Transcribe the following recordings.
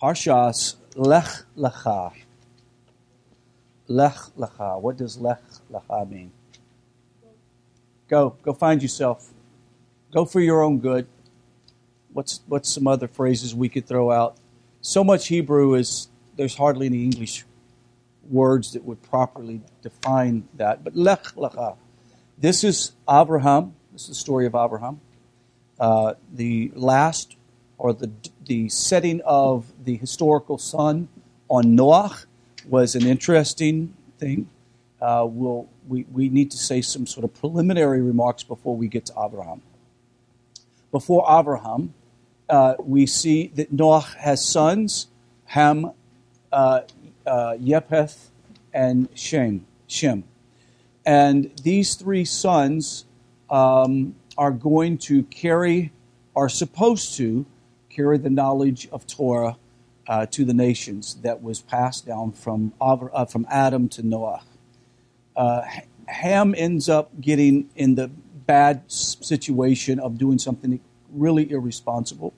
Parshas Lech Lecha. Lech Lecha. What does Lech Lecha mean? Go. Go find yourself. Go for your own good. What's, what's some other phrases we could throw out? So much Hebrew is, there's hardly any English words that would properly define that. But Lech Lecha. This is Abraham. This is the story of Abraham. Uh, the last or the, the setting of the historical sun on Noach was an interesting thing. Uh, we'll, we, we need to say some sort of preliminary remarks before we get to Abraham. Before Abraham, uh, we see that Noach has sons, Ham, uh, uh, Yepeth, and Shem. Shem. And these three sons um, are going to carry, are supposed to carry the knowledge of Torah uh, to the nations that was passed down from, uh, from Adam to Noah. Uh, Ham ends up getting in the bad situation of doing something really irresponsible.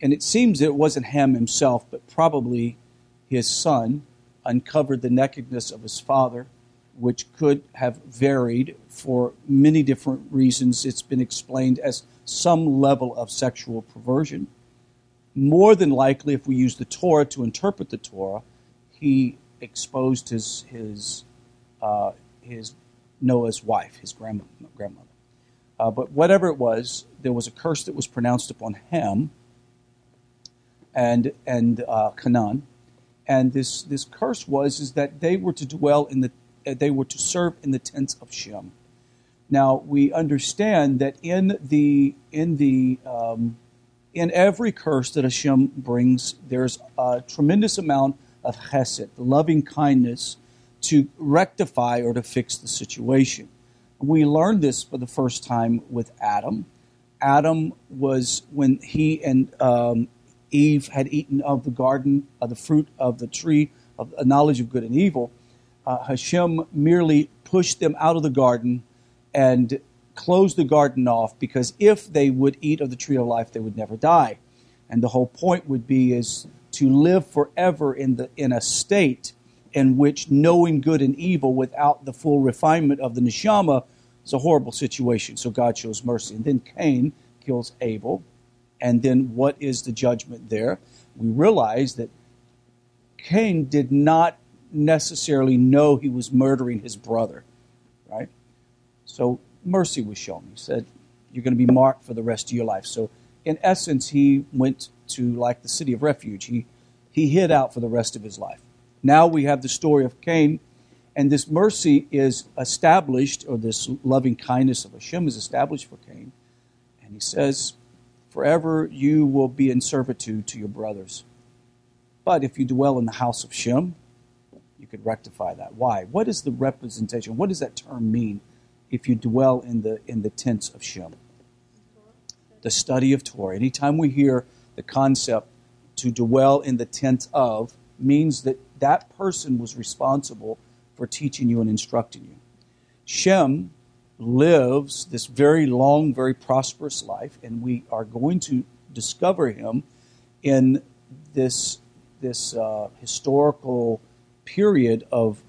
And it seems it wasn't Ham himself, but probably his son uncovered the nakedness of his father, which could have varied for many different reasons. It's been explained as some level of sexual perversion more than likely, if we use the Torah to interpret the Torah, he exposed his his uh, his Noah's wife, his grandma, grandmother. Uh, but whatever it was, there was a curse that was pronounced upon Ham and and uh, Canaan, and this this curse was is that they were to dwell in the they were to serve in the tents of Shem. Now we understand that in the in the um, in every curse that Hashem brings, there's a tremendous amount of chesed, loving kindness, to rectify or to fix the situation. We learned this for the first time with Adam. Adam was when he and um, Eve had eaten of the garden, of the fruit of the tree of knowledge of good and evil. Uh, Hashem merely pushed them out of the garden and close the garden off because if they would eat of the tree of life, they would never die. And the whole point would be is to live forever in the in a state in which knowing good and evil without the full refinement of the neshama is a horrible situation. So God shows mercy. And then Cain kills Abel. And then what is the judgment there? We realize that Cain did not necessarily know he was murdering his brother, right? So mercy was shown. He said, You're going to be marked for the rest of your life. So, in essence, he went to like the city of refuge. He, he hid out for the rest of his life. Now we have the story of Cain, and this mercy is established, or this loving kindness of Hashem is established for Cain. And he says, Forever you will be in servitude to your brothers. But if you dwell in the house of Shem, you could rectify that. Why? What is the representation? What does that term mean? If you dwell in the in the tents of Shem. The study of Torah. Anytime we hear the concept to dwell in the tent of means that that person was responsible for teaching you and instructing you. Shem lives this very long, very prosperous life, and we are going to discover him in this this uh, historical period of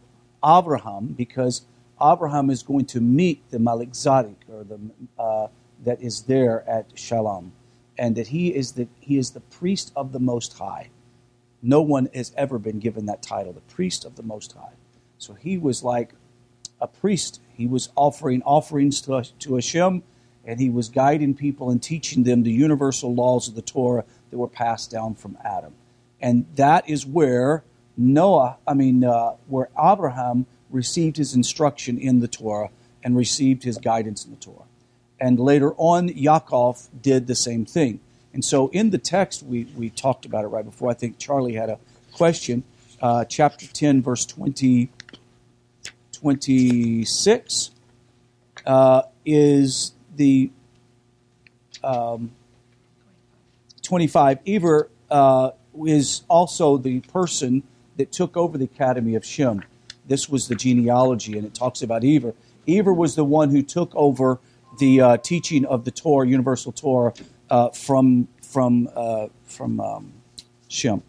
Abraham because Abraham is going to meet the Melchizedek, or the uh, that is there at Shalom, and that he is the he is the priest of the Most High. No one has ever been given that title, the priest of the Most High. So he was like a priest. He was offering offerings to to Hashem, and he was guiding people and teaching them the universal laws of the Torah that were passed down from Adam, and that is where Noah, I mean, uh, where Abraham received his instruction in the Torah and received his guidance in the Torah. And later on, Yaakov did the same thing. And so in the text, we, we talked about it right before. I think Charlie had a question. Uh, chapter 10, verse 20, 26 uh, is the um, 25. Eber uh, is also the person that took over the Academy of Shem. This was the genealogy, and it talks about Eber. Eber was the one who took over the uh, teaching of the Torah, universal Torah, uh, from from uh, from um, Shem.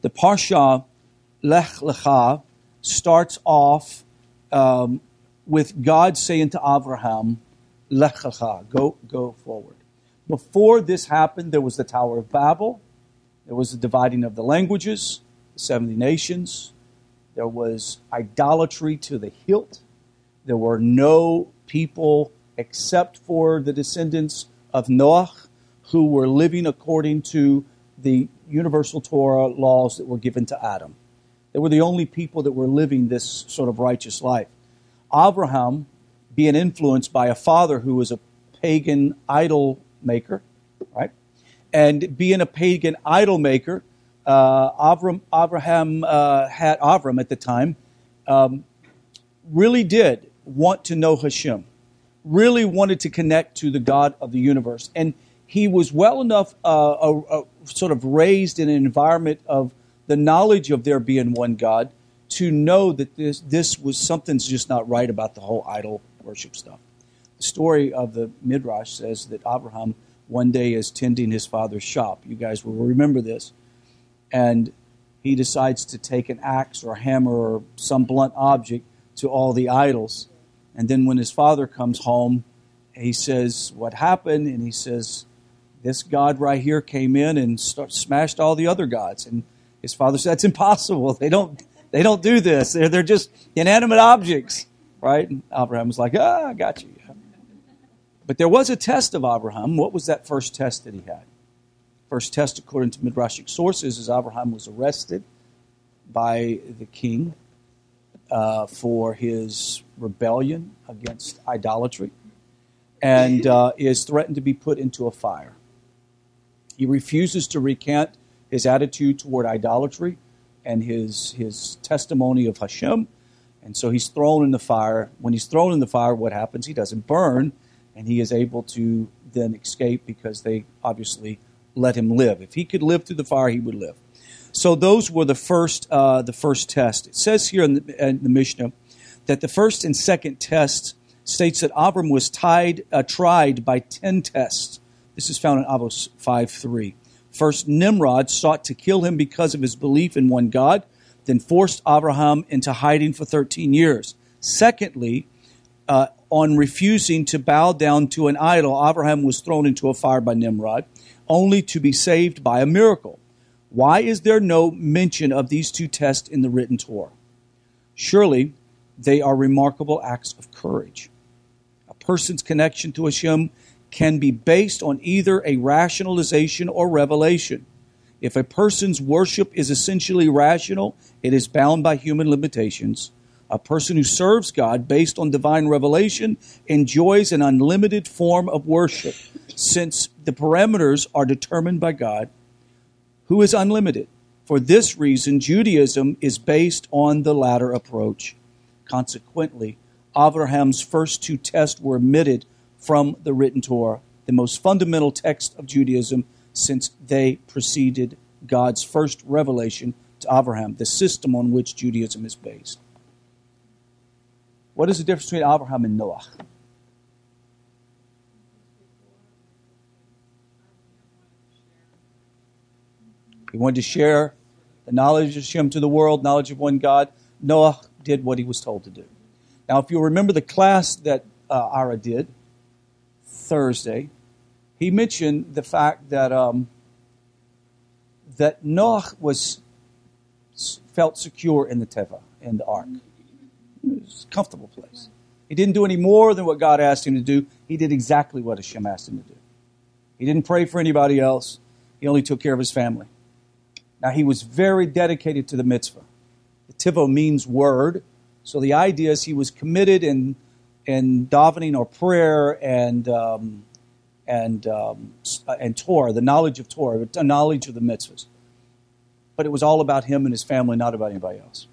The Parsha Lech Lecha starts off um, with God saying to Abraham, Lech Lecha, go, go forward. Before this happened, there was the Tower of Babel, there was the dividing of the languages, the 70 nations, there was idolatry to the hilt, there were no people except for the descendants of Noah who were living according to the universal Torah laws that were given to Adam. They were the only people that were living this sort of righteous life. Abraham, being influenced by a father who was a pagan idol maker, right? And being a pagan idol maker, uh, Avram, Abraham uh, had Avram at the time, um, really did want to know Hashem, really wanted to connect to the God of the universe, and he was well enough uh, uh, uh, sort of raised in an environment of the knowledge of there being one God to know that this this was something's just not right about the whole idol worship stuff. The story of the midrash says that Abraham one day is tending his father's shop. You guys will remember this, and he decides to take an axe or a hammer or some blunt object to all the idols. And then when his father comes home, he says, What happened? And he says, this God right here came in and smashed all the other gods. And his father said, That's impossible. They don't, they don't do this. They're, they're just inanimate objects. Right? And Abraham was like, Ah, I got you. But there was a test of Abraham. What was that first test that he had? First test, according to Midrashic sources, is Abraham was arrested by the king uh, for his rebellion against idolatry and uh, is threatened to be put into a fire. He refuses to recant his attitude toward idolatry and his, his testimony of Hashem. And so he's thrown in the fire. When he's thrown in the fire, what happens? He doesn't burn, and he is able to then escape because they obviously let him live. If he could live through the fire, he would live. So those were the first, uh, the first test. It says here in the, in the, Mishnah that the first and second test states that Abram was tied, uh, tried by ten tests. This is found in Avos 5 3. First, Nimrod sought to kill him because of his belief in one God, then forced Abraham into hiding for 13 years. Secondly, uh, on refusing to bow down to an idol, Abraham was thrown into a fire by Nimrod, only to be saved by a miracle. Why is there no mention of these two tests in the written Torah? Surely they are remarkable acts of courage. A person's connection to Hashem can be based on either a rationalization or revelation. If a person's worship is essentially rational, it is bound by human limitations. A person who serves God based on divine revelation enjoys an unlimited form of worship, since the parameters are determined by God, who is unlimited. For this reason, Judaism is based on the latter approach. Consequently, Abraham's first two tests were omitted from the written Torah, the most fundamental text of Judaism, since they preceded God's first revelation to Abraham, the system on which Judaism is based. What is the difference between Abraham and Noah? He wanted to share the knowledge of Shem to the world, knowledge of one God. Noah did what he was told to do. Now, if you remember the class that uh, Ara did, Thursday, he mentioned the fact that um, that Noah was felt secure in the teva, in the ark. It was a comfortable place. He didn't do any more than what God asked him to do. He did exactly what Hashem asked him to do. He didn't pray for anybody else. He only took care of his family. Now he was very dedicated to the mitzvah. The teva means word, so the idea is he was committed in, and davening or prayer and um, and um, and Torah, the knowledge of Torah, the knowledge of the mitzvahs. But it was all about him and his family, not about anybody else.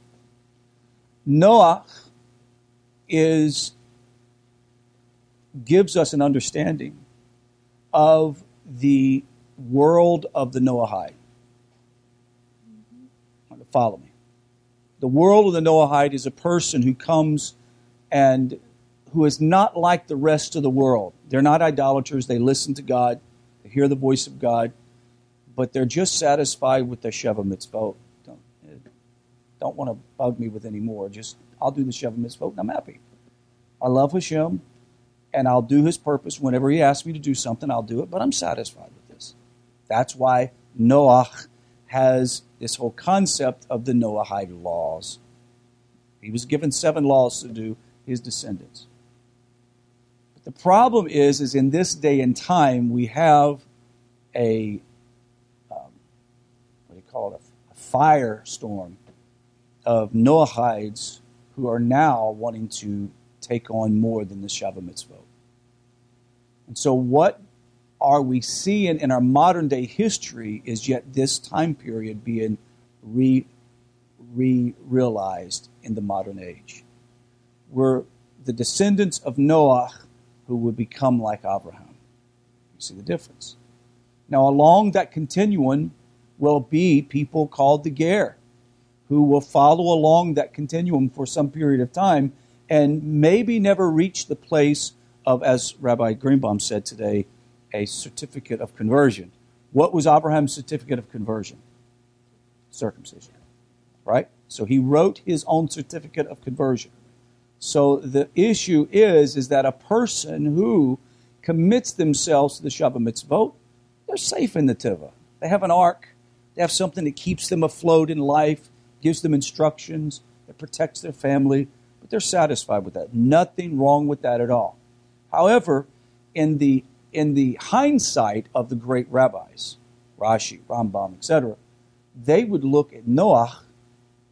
Noah is gives us an understanding of the world of the Noahide. Follow me. The world of the Noahide is a person who comes and who is not like the rest of the world. They're not idolaters. They listen to God, they hear the voice of God, but they're just satisfied with the Sheva mitzvot, don't want to bug me with any more. Just I'll do the Sheva Mitzvot and I'm happy. I love Hashem and I'll do his purpose. Whenever he asks me to do something, I'll do it, but I'm satisfied with this. That's why Noach has this whole concept of the Noahide laws. He was given seven laws to do his descendants. But the problem is, is in this day and time, we have a, um, what do you call it, a, a firestorm of Noahides who are now wanting to take on more than the Sheva Mitzvot. And so, what are we seeing in our modern day history is yet this time period being re, re realized in the modern age. We're the descendants of Noah who would become like Abraham. You see the difference. Now, along that continuum will be people called the Ger, who will follow along that continuum for some period of time and maybe never reach the place of, as Rabbi Greenbaum said today, a certificate of conversion. What was Abraham's certificate of conversion? Circumcision. Right? So he wrote his own certificate of conversion. So the issue is, is that a person who commits themselves to the Sheva Mitzvot, they're safe in the Tiva. They have an ark. They have something that keeps them afloat in life, gives them instructions, that protects their family, but they're satisfied with that. Nothing wrong with that at all. However, in the in the hindsight of the great rabbis, Rashi, Rambam, etc., they would look at Noah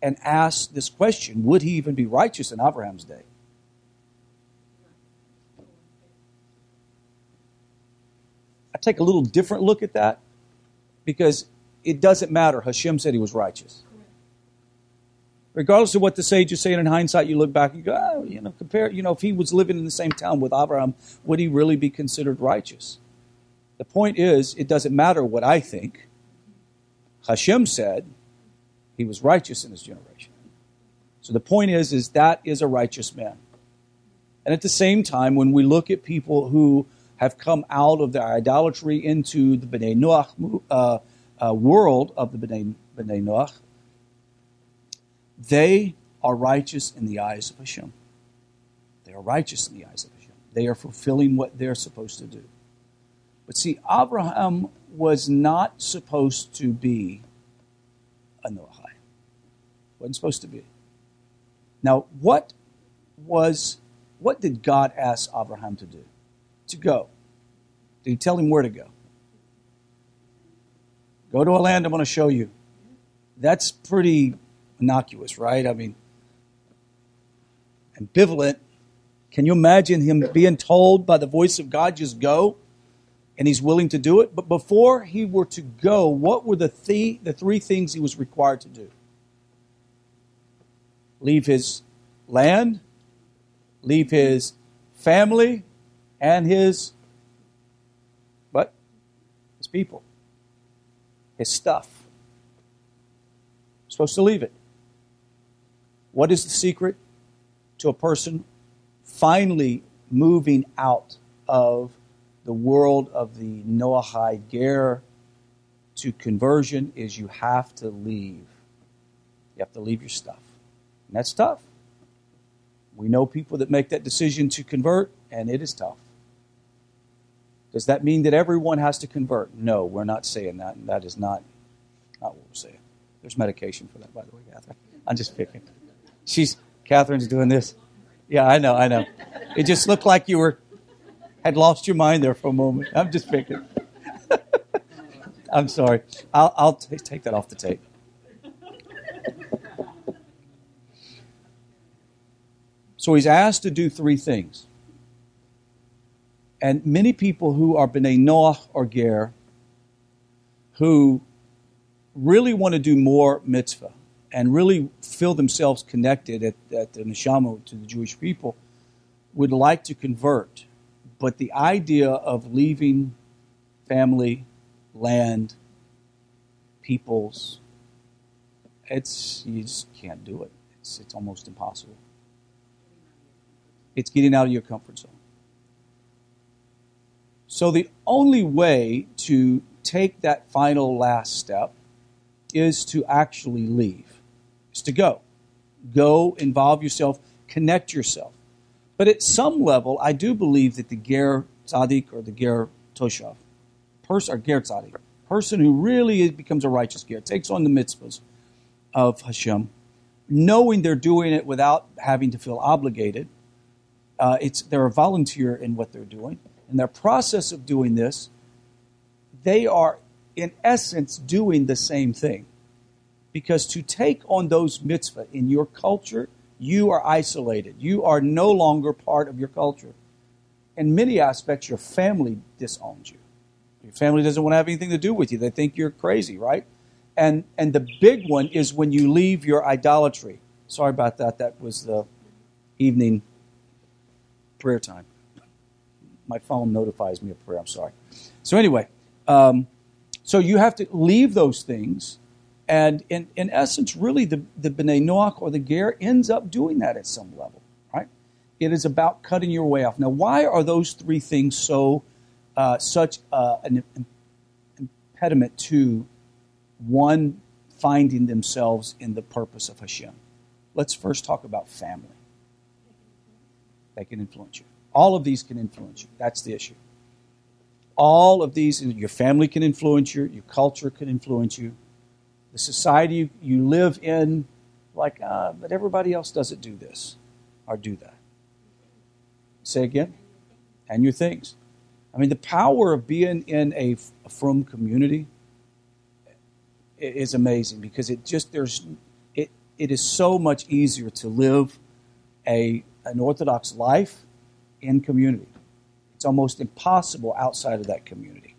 and ask this question Would he even be righteous in Abraham's day? I take a little different look at that because it doesn't matter. Hashem said he was righteous. Regardless of what the sages say, in hindsight, you look back and go, oh, you know, compare, you know, if he was living in the same town with Abraham, would he really be considered righteous? The point is, it doesn't matter what I think. Hashem said he was righteous in his generation. So the point is, is that is a righteous man. And at the same time, when we look at people who have come out of their idolatry into the B'nai Noach uh, uh, world of the B'nai, B'nai Noach, they are righteous in the eyes of Hashem. They are righteous in the eyes of Hashem. They are fulfilling what they're supposed to do. But see, Abraham was not supposed to be a Noahide. Wasn't supposed to be. Now, what was what did God ask Abraham to do? To go. Did he tell him where to go? Go to a land I'm going to show you. That's pretty innocuous, right? I mean, ambivalent. Can you imagine him being told by the voice of God, just go? And he's willing to do it. But before he were to go, what were the, th- the three things he was required to do? Leave his land, leave his family, and his what? His people. His stuff. Supposed to leave it. What is the secret to a person finally moving out of the world of the Noahide Ger to conversion is you have to leave. You have to leave your stuff. And that's tough. We know people that make that decision to convert, and it is tough. Does that mean that everyone has to convert? No, we're not saying that, and that is not, not what we're saying. There's medication for that, by the way, Catherine. I'm just picking. She's Catherine's doing this. Yeah, I know, I know. It just looked like you were had lost your mind there for a moment. I'm just picking. I'm sorry. I'll, I'll t- take that off the tape. So he's asked to do three things. And many people who are B'nai Noach or Ger, who really want to do more mitzvah, and really feel themselves connected at, at the neshama to the Jewish people would like to convert, but the idea of leaving family, land, peoples, it's you just can't do it. It's it's almost impossible. It's getting out of your comfort zone. So the only way to take that final last step is to actually leave It's to go. Go, involve yourself, connect yourself. But at some level, I do believe that the Ger Tzaddik or the Ger Toshav, person, or Ger Tzaddik, person who really becomes a righteous Ger, takes on the mitzvahs of Hashem, knowing they're doing it without having to feel obligated. Uh, it's they're a volunteer in what they're doing. In their process of doing this, they are in essence doing the same thing. Because to take on those mitzvah in your culture, you are isolated. You are no longer part of your culture. In many aspects, your family disowns you. Your family doesn't want to have anything to do with you. They think you're crazy, right? And and the big one is when you leave your idolatry. Sorry about that. That was the evening prayer time. My phone notifies me of prayer. I'm sorry. So anyway, um, so you have to leave those things and in, in essence, really, the, the B'nai Noach or the Ger ends up doing that at some level, right? It is about cutting your way off. Now, why are those three things so uh, such uh, an impediment to one finding themselves in the purpose of Hashem? Let's first talk about family. They can influence you. All of these can influence you. That's the issue. All of these, your family can influence you, your culture can influence you the society you live in, like, uh, but everybody else doesn't do this or do that. Say again? And your things. I mean, the power of being in a, frum community is amazing because it just, there's, it, it is so much easier to live a, an Orthodox life in community. It's almost impossible outside of that community.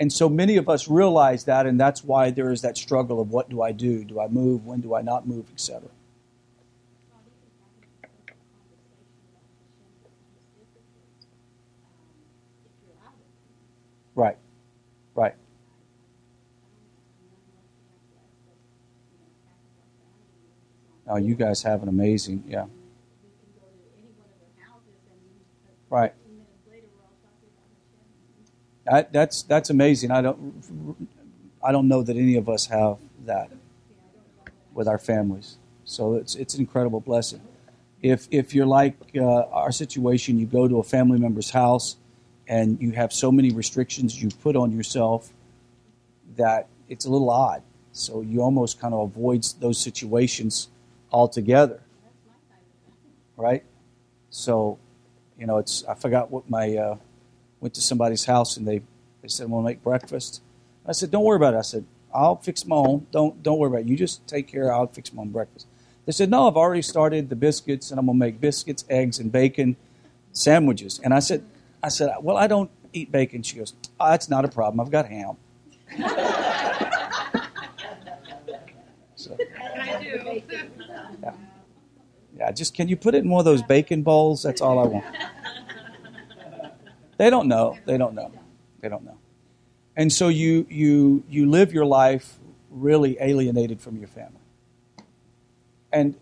And so many of us realize that, and that's why there is that struggle of what do I do? Do I move? When do I not move, etc. Right, right. Oh, you guys have an amazing, yeah. Right. That, that's that's amazing. I don't I don't know that any of us have that with our families. So it's it's an incredible blessing. If if you're like uh, our situation, you go to a family member's house and you have so many restrictions you put on yourself that it's a little odd. So you almost kind of avoid those situations altogether, right? So, you know, it's I forgot what my uh, went to somebody's house and they, they said, I want to make breakfast. I said, don't worry about it. I said, I'll fix my own. Don't, don't worry about it. You just take care. I'll fix my own breakfast. They said, no, I've already started the biscuits and I'm to make biscuits, eggs, and bacon sandwiches. And I said, I said, well, I don't eat bacon. She goes, oh, that's not a problem. I've got ham. so, I do. Yeah. yeah, just can you put it in one of those bacon bowls? That's all I want. They don't know. They don't know. They don't know. And so you you you live your life really alienated from your family. And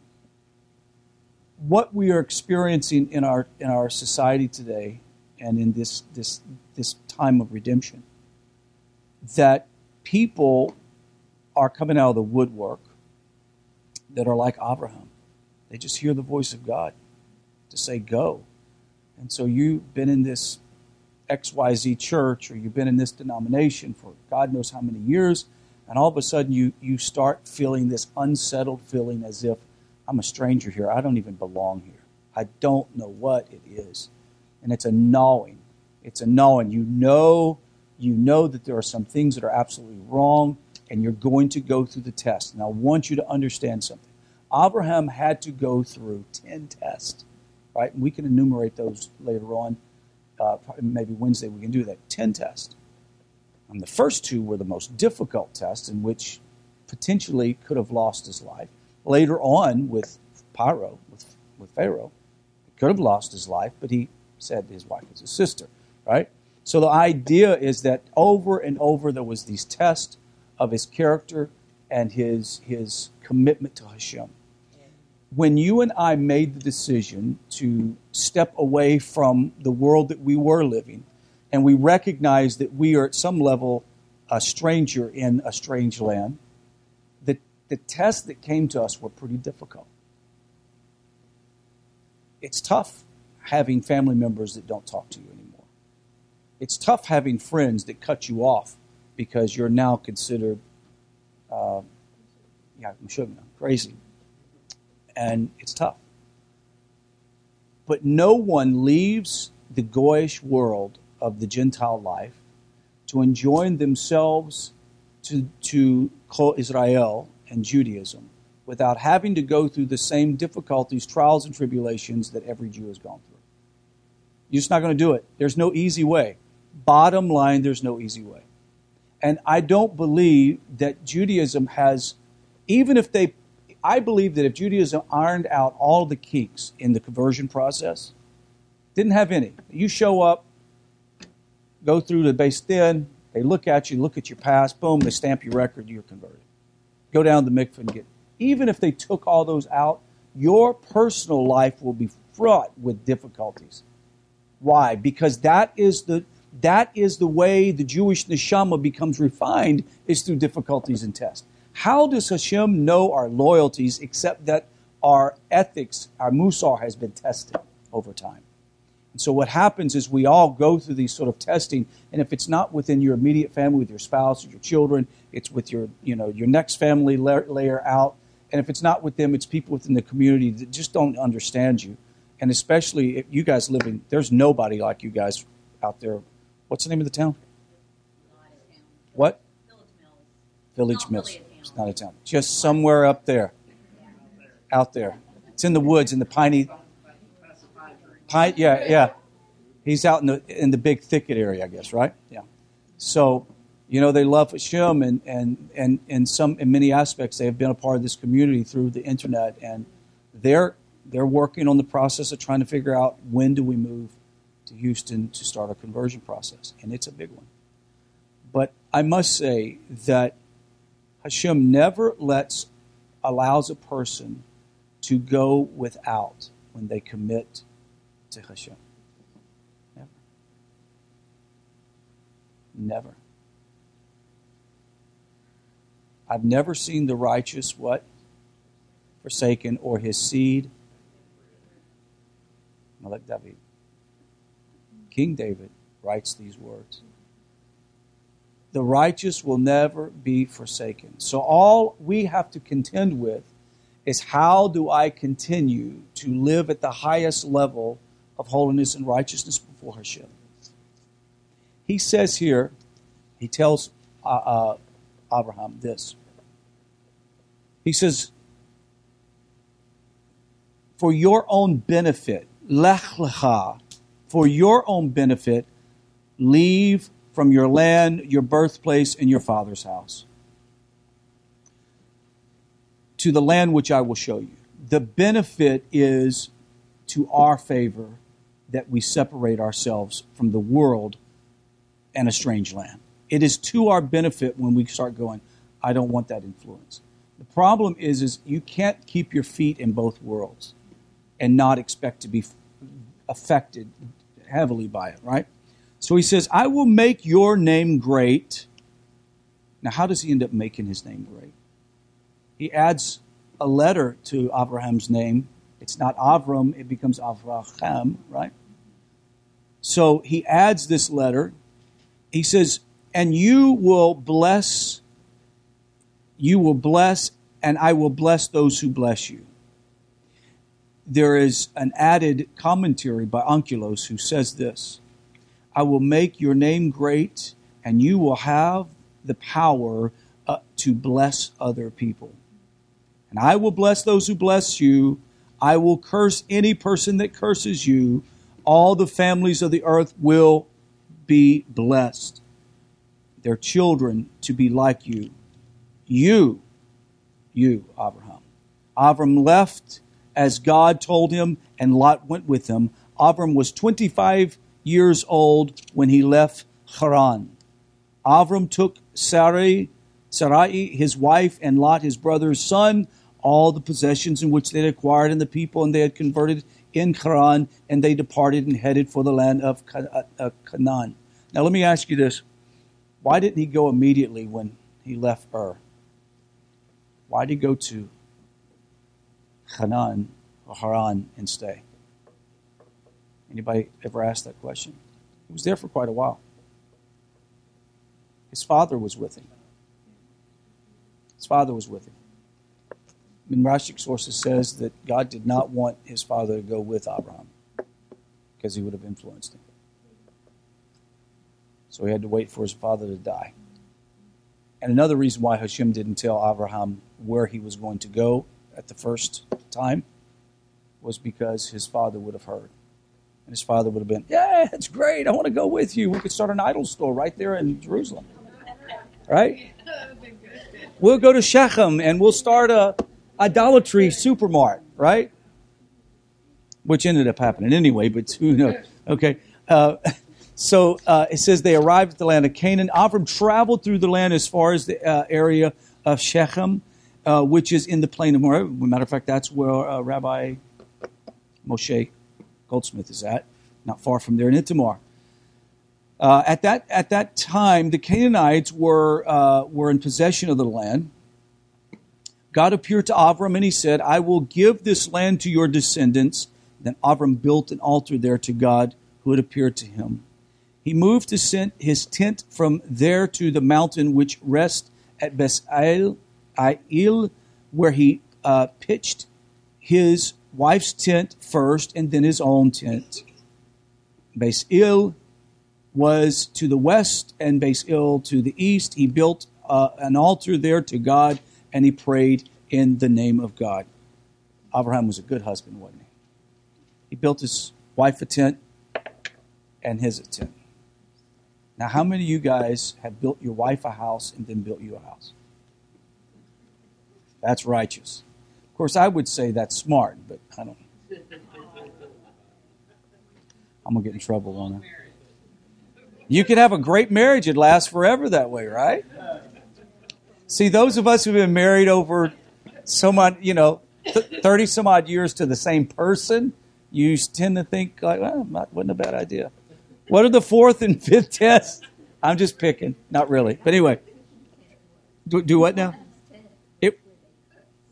what we are experiencing in our in our society today and in this this this time of redemption that people are coming out of the woodwork that are like Abraham. They just hear the voice of God to say go. And so you've been in this XYZ church or you've been in this denomination for God knows how many years, and all of a sudden you, you start feeling this unsettled feeling as if I'm a stranger here. I don't even belong here. I don't know what it is. And it's a gnawing. It's a gnawing. You know, you know that there are some things that are absolutely wrong, and you're going to go through the test. And I want you to understand something. Abraham had to go through 10 tests, right? And we can enumerate those later on uh, maybe Wednesday we can do that. 10 test. And the first two were the most difficult tests in which potentially could have lost his life. Later on with Paro, with, with Pharaoh, he could have lost his life, but he said his wife was his sister, right? So the idea is that over and over there was these tests of his character and his, his commitment to Hashem when you and I made the decision to step away from the world that we were living, and we recognized that we are at some level a stranger in a strange land, that the tests that came to us were pretty difficult. It's tough having family members that don't talk to you anymore. It's tough having friends that cut you off because you're now considered, uh, yeah, crazy. And it's tough. But no one leaves the Goyish world of the Gentile life to enjoin themselves to, to Israel and Judaism without having to go through the same difficulties, trials, and tribulations that every Jew has gone through. You're just not going to do it. There's no easy way. Bottom line, there's no easy way. And I don't believe that Judaism has, even if they, I believe that if Judaism ironed out all the kinks in the conversion process, didn't have any. You show up, go through the beis din, they look at you, look at your past, boom, they stamp your record, you're converted. Go down to the mikveh and get. Even if they took all those out, your personal life will be fraught with difficulties. Why? Because that is the that is the way the Jewish neshama becomes refined is through difficulties and tests. How does Hashem know our loyalties except that our ethics, our musar, has been tested over time? And so what happens is we all go through these sort of testing, and if it's not within your immediate family, with your spouse or your children, it's with your you know your next family layer out, and if it's not with them, it's people within the community that just don't understand you, and especially if you guys living, there's nobody like you guys out there. What's the name of the town? What? Village Mills. It's not a town. Just somewhere up there. Out there. It's in the woods in the piney Pine, yeah, yeah. He's out in the in the big thicket area, I guess, right? Yeah. So, you know, they love Hashem, and and and in some in many aspects, they have been a part of this community through the internet, and they're they're working on the process of trying to figure out when do we move to Houston to start a conversion process, and it's a big one. But I must say that Hashem never lets allows a person to go without when they commit to Hashem. Never. Never. I've never seen the righteous what? Forsaken or his seed. Melech David. King David writes these words. The righteous will never be forsaken. So all we have to contend with is how do I continue to live at the highest level of holiness and righteousness before Hashem. He says here, he tells uh, uh, Abraham this. He says, for your own benefit, lech lecha, for your own benefit, leave from your land, your birthplace, and your father's house to the land which I will show you. The benefit is to our favor that we separate ourselves from the world and a strange land. It is to our benefit when we start going, I don't want that influence. The problem is, is you can't keep your feet in both worlds and not expect to be affected heavily by it, right? So he says, I will make your name great. Now, how does he end up making his name great? He adds a letter to Abraham's name it's not Avram, it becomes Avraham, right? So he adds this letter. He says, And you will bless, you will bless, and I will bless those who bless you. There is an added commentary by Onkelos who says this I will make your name great, and you will have the power uh, to bless other people. And I will bless those who bless you, I will curse any person that curses you. All the families of the earth will be blessed. Their children to be like you. You, you, Abraham. Abram left as God told him, and Lot went with him. Abram was 25 years old when he left Haran. Avram took Sarai, Sarai, his wife, and Lot, his brother's son, all the possessions in which they had acquired and the people and they had converted in Haran, and they departed and headed for the land of uh, Canaan. Now, let me ask you this: Why didn't he go immediately when he left Ur? Why did he go to Hanan or Haran and stay? Anybody ever asked that question? He was there for quite a while. His father was with him. His father was with him. Midrashic sources says that God did not want his father to go with Abraham because he would have influenced him. So he had to wait for his father to die. And another reason why Hashem didn't tell Abraham where he was going to go at the first time was because his father would have heard. And his father would have been, Yeah, that's great. I want to go with you. We could start an idol store right there in Jerusalem. Right? We'll go to Shechem and we'll start a idolatry supermart, right? Which ended up happening anyway, but who knows? Okay. Uh, so uh, it says they arrived at the land of Canaan. Avram traveled through the land as far as the uh, area of Shechem, uh, which is in the plain of Moreh. Matter of fact, that's where uh, Rabbi Moshe Goldsmith is at, not far from there in Itamar. Uh, at that at that time, the Canaanites were uh, were in possession of the land. God appeared to Avram and he said, "I will give this land to your descendants." Then Avram built an altar there to God who had appeared to him. He moved his tent from there to the mountain which rests at Besail, Il, where he uh, pitched his wife's tent first and then his own tent. Besail was to the west and Besail to the east. He built uh, an altar there to God and he prayed in the name of God. Abraham was a good husband, wasn't he? He built his wife a tent and his a tent. Now, how many of you guys have built your wife a house and then built you a house? That's righteous. Of course, I would say that's smart, but I don't. I'm gonna get in trouble on it. You could have a great marriage; it lasts forever that way, right? See, those of us who've been married over so much, you know, thirty some odd years to the same person, you tend to think like, well, that wasn't a bad idea. What are the fourth and fifth tests? I'm just picking. Not really. But anyway. Do, do what now?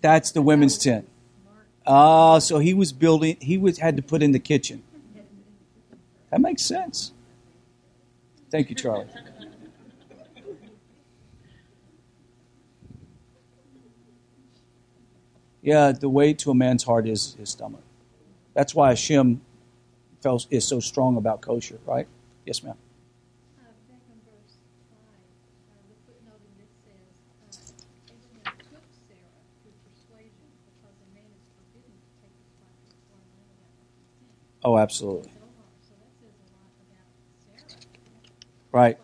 That's the women's tent. Ah, uh, so he was building, he was had to put in the kitchen. That makes sense. Thank you, Charlie. Yeah, the way to a man's heart is his stomach. That's why Hashem is so strong about kosher, right? Yes, ma'am. Oh, absolutely. Right.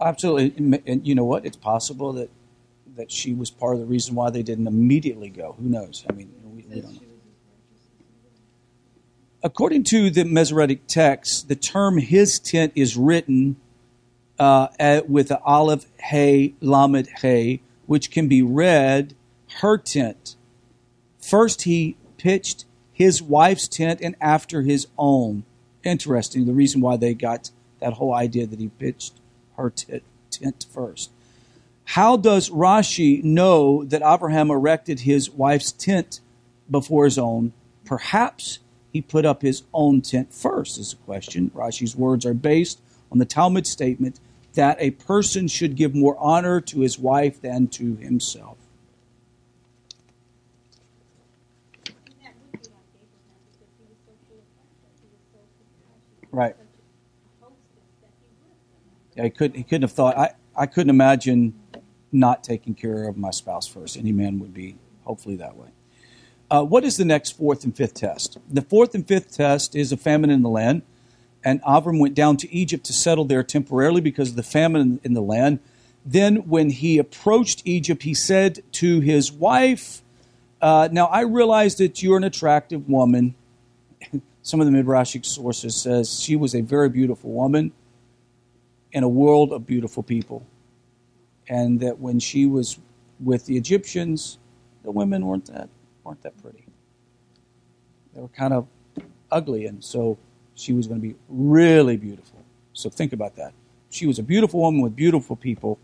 Absolutely. And you know what? It's possible that that she was part of the reason why they didn't immediately go. Who knows? I mean, we, we don't know. According to the Masoretic text, the term his tent is written uh, at, with the olive hay, lamed hay, which can be read her tent. First, he pitched his wife's tent and after his own. Interesting, the reason why they got that whole idea that he pitched her t- tent first. How does Rashi know that Abraham erected his wife's tent before his own? Perhaps he put up his own tent first, is the question. Rashi's words are based on the Talmud statement that a person should give more honor to his wife than to himself. Right. Yeah, he couldn't. He couldn't have thought. I. I couldn't imagine not taking care of my spouse first. Any man would be hopefully that way. Uh, what is the next fourth and fifth test? The fourth and fifth test is a famine in the land. And Avram went down to Egypt to settle there temporarily because of the famine in the land. Then, when he approached Egypt, he said to his wife, uh, Now I realize that you're an attractive woman. Some of the Midrashic sources says she was a very beautiful woman in a world of beautiful people. And that when she was with the Egyptians, the women weren't that weren't that pretty. They were kind of ugly, and so she was going to be really beautiful. So think about that. She was a beautiful woman with beautiful people.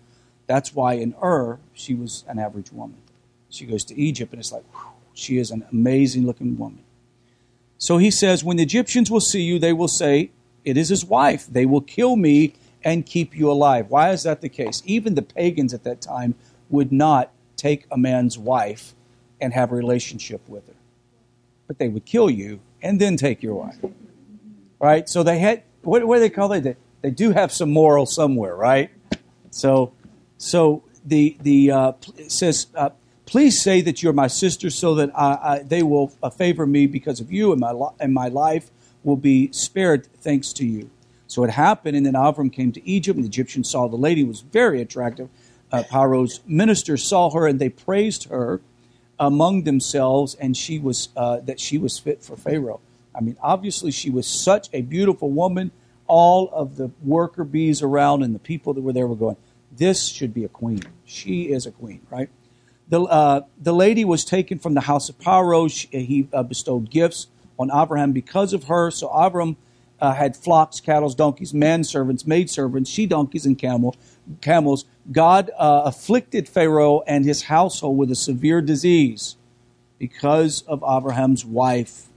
That's why in Ur, she was an average woman. She goes to Egypt, and it's like, whew, she is an amazing looking woman. So he says, When the Egyptians will see you, they will say, It is his wife. They will kill me and keep you alive. Why is that the case? Even the pagans at that time would not take a man's wife and have a relationship with her. But they would kill you and then take your wife. Right? So they had, what, what do they call it? They, do have some moral somewhere, right? So, so the, the uh, says, uh, Please say that you're my sister so that I, I, they will uh, favor me because of you, and my, and my life will be spared thanks to you. So it happened, and then Avram came to Egypt, and the Egyptians saw the lady was very attractive. Uh, ministers saw her, and they praised her among themselves, and she was uh, that she was fit for Pharaoh. I mean, obviously, she was such a beautiful woman. All of the worker bees around and the people that were there were going, "This should be a queen. She is a queen, right?" The, uh, the lady was taken from the house of Paro. She, he uh, bestowed gifts on Abraham because of her. So Abram uh, had flocks, cattle, donkeys, manservants, maidservants, she donkeys, and camel, camels. God uh, afflicted Pharaoh and his household with a severe disease because of Abraham's wife.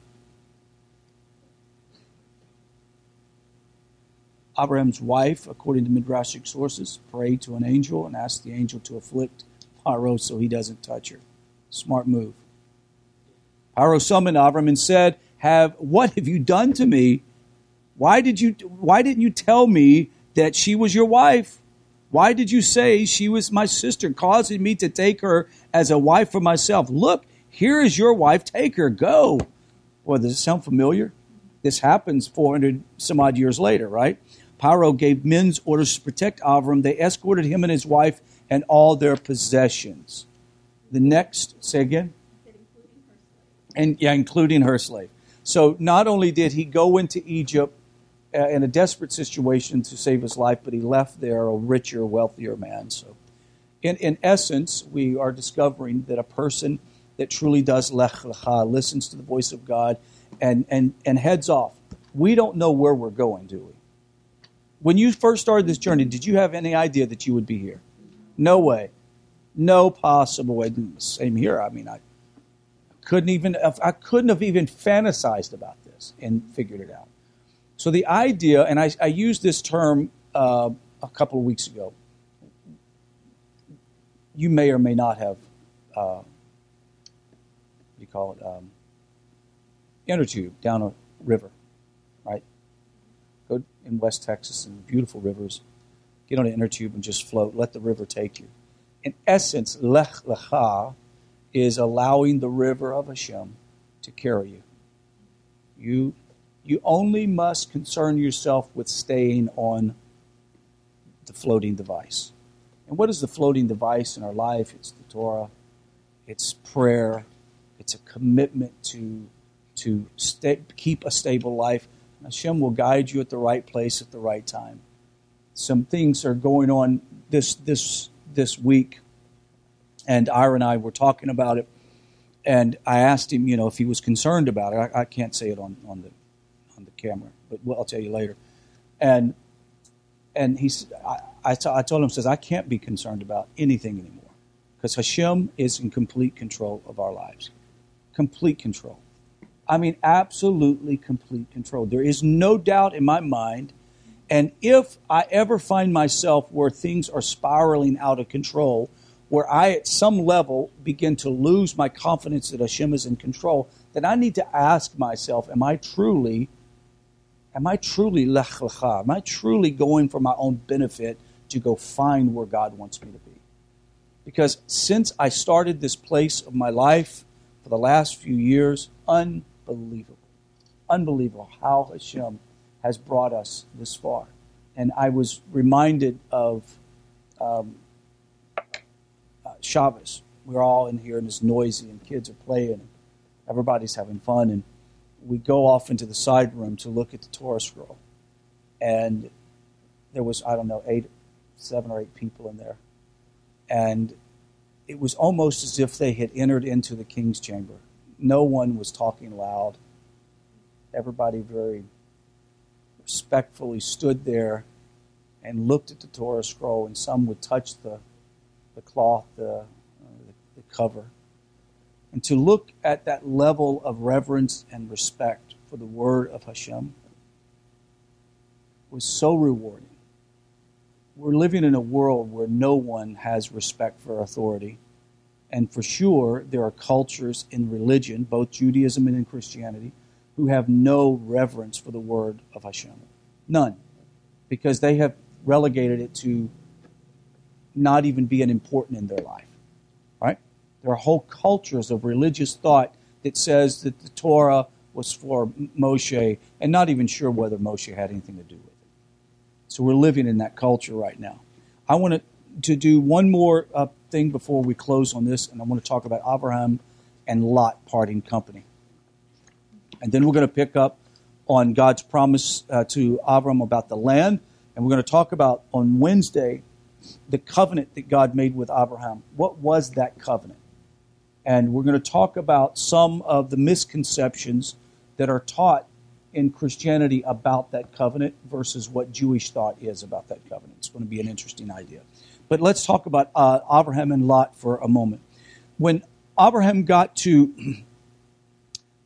Abraham's wife, according to Midrashic sources, prayed to an angel and asked the angel to afflict Paro so he doesn't touch her. Smart move. Paro summoned Avram and said, "Have what have you done to me? Why did you why didn't you tell me that she was your wife? Why did you say she was my sister, causing me to take her as a wife for myself? Look, here is your wife. Take her. Go." Boy, does it sound familiar? This happens 400 some odd years later, right? Paro gave men's orders to protect Avram. They escorted him and his wife and all their possessions. The next, say again? And yeah, including her slave. So not only did he go into Egypt uh, in a desperate situation to save his life, but he left there a richer, wealthier man. So, in, in essence, we are discovering that a person that truly does lech lecha, listens to the voice of God, and, and, and heads off. We don't know where we're going, do we? When you first started this journey, did you have any idea that you would be here? No way. No possible way. Same here. I mean, I couldn't even I couldn't have even fantasized about this and figured it out. So the idea, and I, I used this term uh, a couple of weeks ago. You may or may not have, uh, you call it, um, inner tube down a river, right? Go in West Texas and beautiful rivers get on an inner tube and just float. Let the river take you. In essence, lech lecha is allowing the river of Hashem to carry you. You, you only must concern yourself with staying on the floating device. And what is the floating device in our life? It's the Torah, it's prayer, it's a commitment to, to stay, keep a stable life. Hashem will guide you at the right place at the right time some things are going on this this this week, and Ira and I were talking about it, and I asked him, you know, if he was concerned about it. I, I can't say it on, on the on the camera, but well, I'll tell you later. And and he, I, I, t- I told him, says I can't be concerned about anything anymore because Hashem is in complete control of our lives, complete control. I mean, absolutely complete control. There is no doubt in my mind and if I ever find myself where things are spiraling out of control, where I at some level begin to lose my confidence that Hashem is in control, then I need to ask myself, am I truly, am I truly lech lecha? Am I truly going for my own benefit to go find where God wants me to be? Because since I started this place of my life for the last few years, unbelievable. Unbelievable how Hashem has brought us this far. And I was reminded of um, uh, Shabbos. We're all in here and it's noisy and kids are playing and everybody's having fun. And we go off into the side room to look at the Torah scroll. And there was, I don't know, eight, seven or eight people in there. And it was almost as if they had entered into the king's chamber. No one was talking loud. Everybody very respectfully stood there and looked at the Torah scroll, and some would touch the the cloth, the, uh, the cover, and to look at that level of reverence and respect for the word of Hashem was so rewarding. We're living in a world where no one has respect for authority. And for sure, there are cultures in religion, both Judaism and in Christianity, who have no reverence for the word of Hashem. None. Because they have relegated it to not even being important in their life. Right? There are whole cultures of religious thought that says that the Torah was for Moshe, and not even sure whether Moshe had anything to do with it. So we're living in that culture right now. I want to do one more uh, thing before we close on this, and I want to talk about Abraham and Lot parting company. And then we're going to pick up on God's promise uh, to Abram about the land, and we're going to talk about on Wednesday the covenant that God made with Abraham. What was that covenant? And we're going to talk about some of the misconceptions that are taught in Christianity about that covenant versus what Jewish thought is about that covenant. It's going to be an interesting idea. But let's talk about uh, Abraham and Lot for a moment. When Abraham got to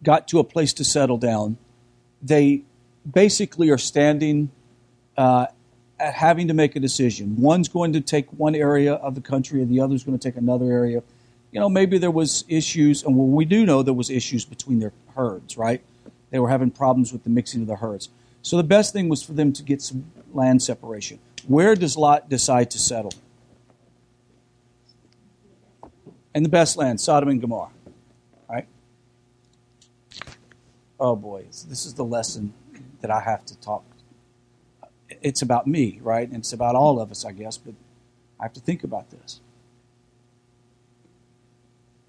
got to a place to settle down, they basically are standing uh, at having to make a decision. One's going to take one area of the country, and the other's going to take another area. You know, maybe there was issues, and well, we do know there was issues between their herds, right? They were having problems with the mixing of the herds. So the best thing was for them to get some land separation. Where does Lot decide to settle? In the best land, Sodom and Gomorrah. Right? Oh boy, this is the lesson that I have to talk. It's about me, right? And it's about all of us, I guess, but I have to think about this.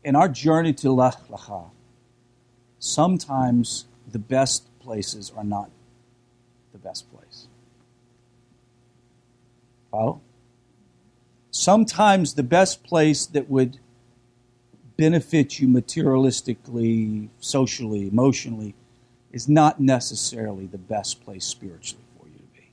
In our journey to Lech Lecha, sometimes the best places are not the best place. Follow? Sometimes the best place that would benefit you materialistically, socially, emotionally, is not necessarily the best place spiritually for you to be.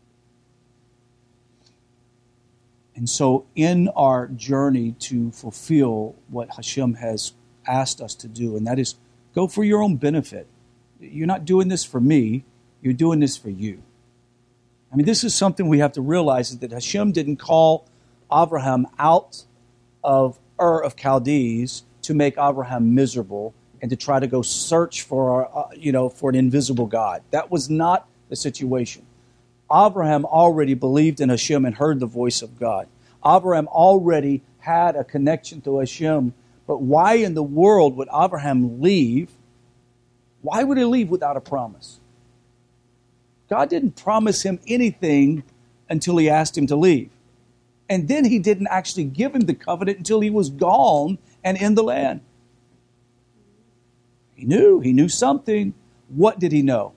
And so, in our journey to fulfill what Hashem has asked us to do, and that is go for your own benefit, you're not doing this for me, you're doing this for you. I mean, this is something we have to realize is that Hashem didn't call Abraham out of Ur of Chaldees to make Abraham miserable and to try to go search for, uh, you know, for an invisible God. That was not the situation. Abraham already believed in Hashem and heard the voice of God. Abraham already had a connection to Hashem. But why in the world would Abraham leave why would he leave without a promise? God didn't promise him anything until he asked him to leave. And then he didn't actually give him the covenant until he was gone and in the land. He knew, he knew something. What did he know?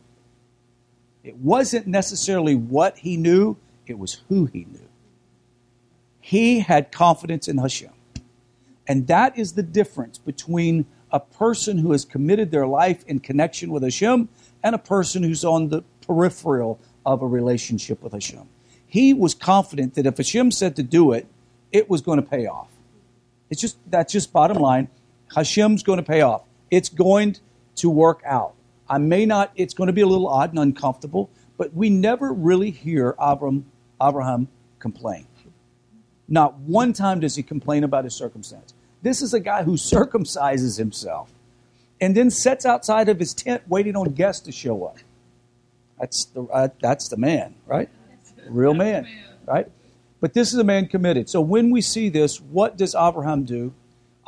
It wasn't necessarily what he knew, it was who he knew. He had confidence in Hashem. And that is the difference between a person who has committed their life in connection with Hashem and a person who's on the peripheral of a relationship with Hashem. He was confident that if Hashem said to do it, it was going to pay off. It's just that's just bottom line. Hashem's going to pay off. It's going to work out. I may not. It's going to be a little odd and uncomfortable, but we never really hear Abram, Abraham complain. Not one time does he complain about his circumstance. This is a guy who circumcises himself and then sets outside of his tent waiting on guests to show up. That's the, uh, that's the man, right? Real man, right? But this is a man committed. So when we see this, what does Abraham do?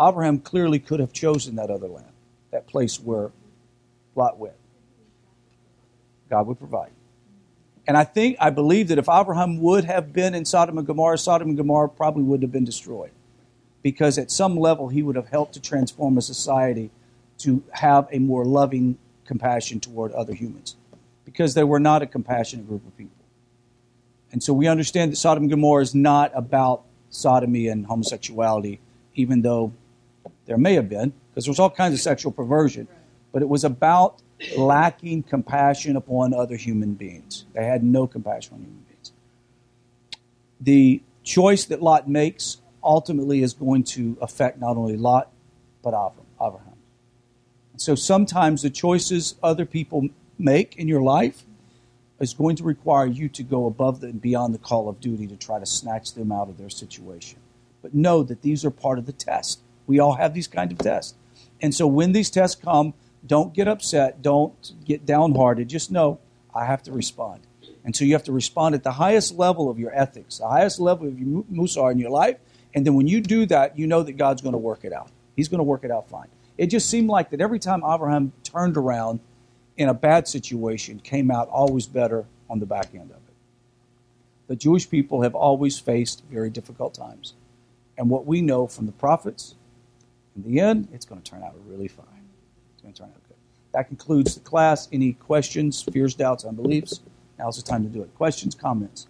Abraham clearly could have chosen that other land, that place where Lot went. God would provide. And I think, I believe that if Abraham would have been in Sodom and Gomorrah, Sodom and Gomorrah probably wouldn't have been destroyed because at some level he would have helped to transform a society to have a more loving compassion toward other humans because they were not a compassionate group of people. And so we understand that Sodom and Gomorrah is not about sodomy and homosexuality, even though there may have been, because there's all kinds of sexual perversion, but it was about lacking compassion upon other human beings. They had no compassion on human beings. The choice that Lot makes ultimately is going to affect not only Lot, but Abraham. So sometimes the choices other people make in your life is going to require you to go above and beyond the call of duty to try to snatch them out of their situation. But know that these are part of the test. We all have these kind of tests. And so when these tests come, don't get upset, don't get downhearted. Just know I have to respond. And so you have to respond at the highest level of your ethics, the highest level of your musar in your life. And then when you do that, you know that God's going to work it out. He's going to work it out fine. It just seemed like that every time Abraham turned around in a bad situation, came out always better on the back end of it. The Jewish people have always faced very difficult times. And what we know from the prophets, in the end, it's going to turn out really fine. It's going to turn out good. That concludes the class. Any questions, fears, doubts, unbeliefs? Now's the time to do it. Questions, comments?